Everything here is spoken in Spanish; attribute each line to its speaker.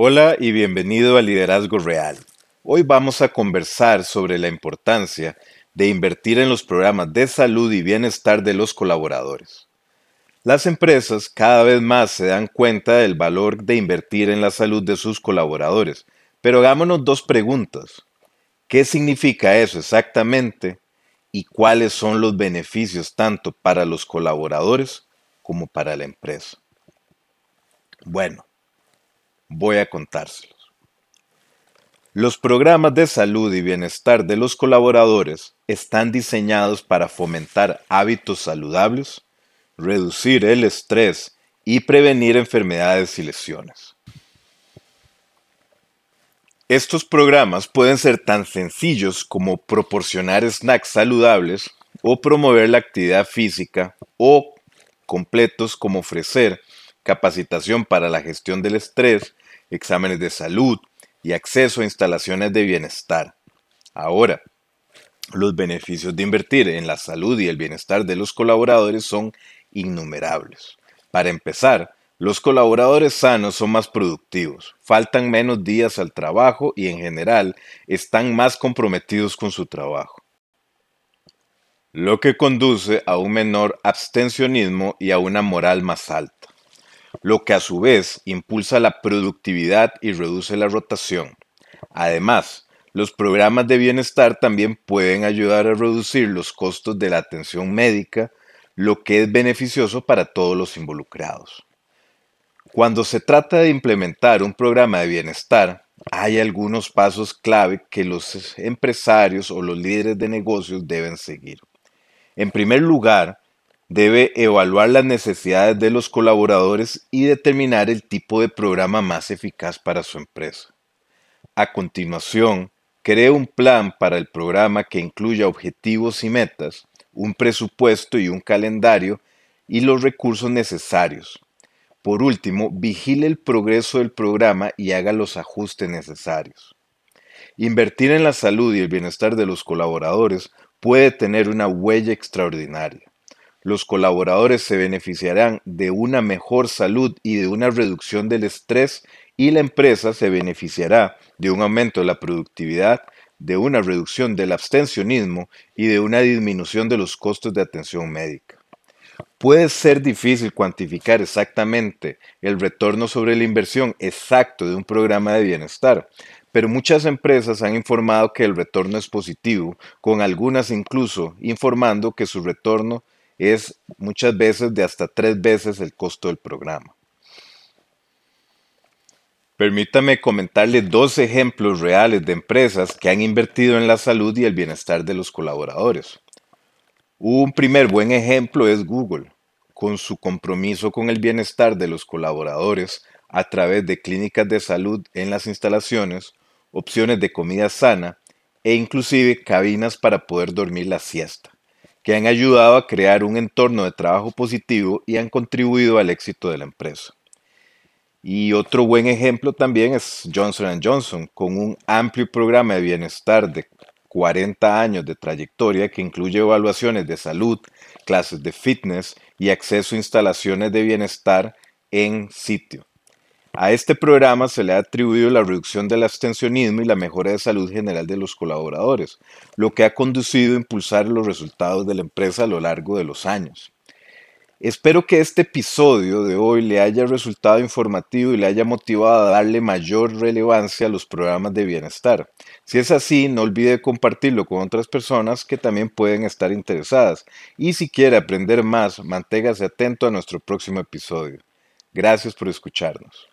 Speaker 1: Hola y bienvenido a Liderazgo Real. Hoy vamos a conversar sobre la importancia de invertir en los programas de salud y bienestar de los colaboradores. Las empresas cada vez más se dan cuenta del valor de invertir en la salud de sus colaboradores, pero hagámonos dos preguntas. ¿Qué significa eso exactamente? ¿Y cuáles son los beneficios tanto para los colaboradores como para la empresa? Bueno, voy a contárselos. Los programas de salud y bienestar de los colaboradores están diseñados para fomentar hábitos saludables, reducir el estrés y prevenir enfermedades y lesiones. Estos programas pueden ser tan sencillos como proporcionar snacks saludables o promover la actividad física o completos como ofrecer capacitación para la gestión del estrés, exámenes de salud y acceso a instalaciones de bienestar. Ahora, los beneficios de invertir en la salud y el bienestar de los colaboradores son innumerables. Para empezar, los colaboradores sanos son más productivos, faltan menos días al trabajo y en general están más comprometidos con su trabajo, lo que conduce a un menor abstencionismo y a una moral más alta lo que a su vez impulsa la productividad y reduce la rotación. Además, los programas de bienestar también pueden ayudar a reducir los costos de la atención médica, lo que es beneficioso para todos los involucrados. Cuando se trata de implementar un programa de bienestar, hay algunos pasos clave que los empresarios o los líderes de negocios deben seguir. En primer lugar, debe evaluar las necesidades de los colaboradores y determinar el tipo de programa más eficaz para su empresa. A continuación, cree un plan para el programa que incluya objetivos y metas, un presupuesto y un calendario y los recursos necesarios. Por último, vigile el progreso del programa y haga los ajustes necesarios. Invertir en la salud y el bienestar de los colaboradores puede tener una huella extraordinaria los colaboradores se beneficiarán de una mejor salud y de una reducción del estrés y la empresa se beneficiará de un aumento de la productividad, de una reducción del abstencionismo y de una disminución de los costos de atención médica. Puede ser difícil cuantificar exactamente el retorno sobre la inversión exacto de un programa de bienestar, pero muchas empresas han informado que el retorno es positivo, con algunas incluso informando que su retorno es muchas veces de hasta tres veces el costo del programa. Permítame comentarle dos ejemplos reales de empresas que han invertido en la salud y el bienestar de los colaboradores. Un primer buen ejemplo es Google, con su compromiso con el bienestar de los colaboradores a través de clínicas de salud en las instalaciones, opciones de comida sana e inclusive cabinas para poder dormir la siesta que han ayudado a crear un entorno de trabajo positivo y han contribuido al éxito de la empresa. Y otro buen ejemplo también es Johnson Johnson, con un amplio programa de bienestar de 40 años de trayectoria que incluye evaluaciones de salud, clases de fitness y acceso a instalaciones de bienestar en sitio. A este programa se le ha atribuido la reducción del abstencionismo y la mejora de salud general de los colaboradores, lo que ha conducido a impulsar los resultados de la empresa a lo largo de los años. Espero que este episodio de hoy le haya resultado informativo y le haya motivado a darle mayor relevancia a los programas de bienestar. Si es así, no olvide compartirlo con otras personas que también pueden estar interesadas. Y si quiere aprender más, manténgase atento a nuestro próximo episodio. Gracias por escucharnos.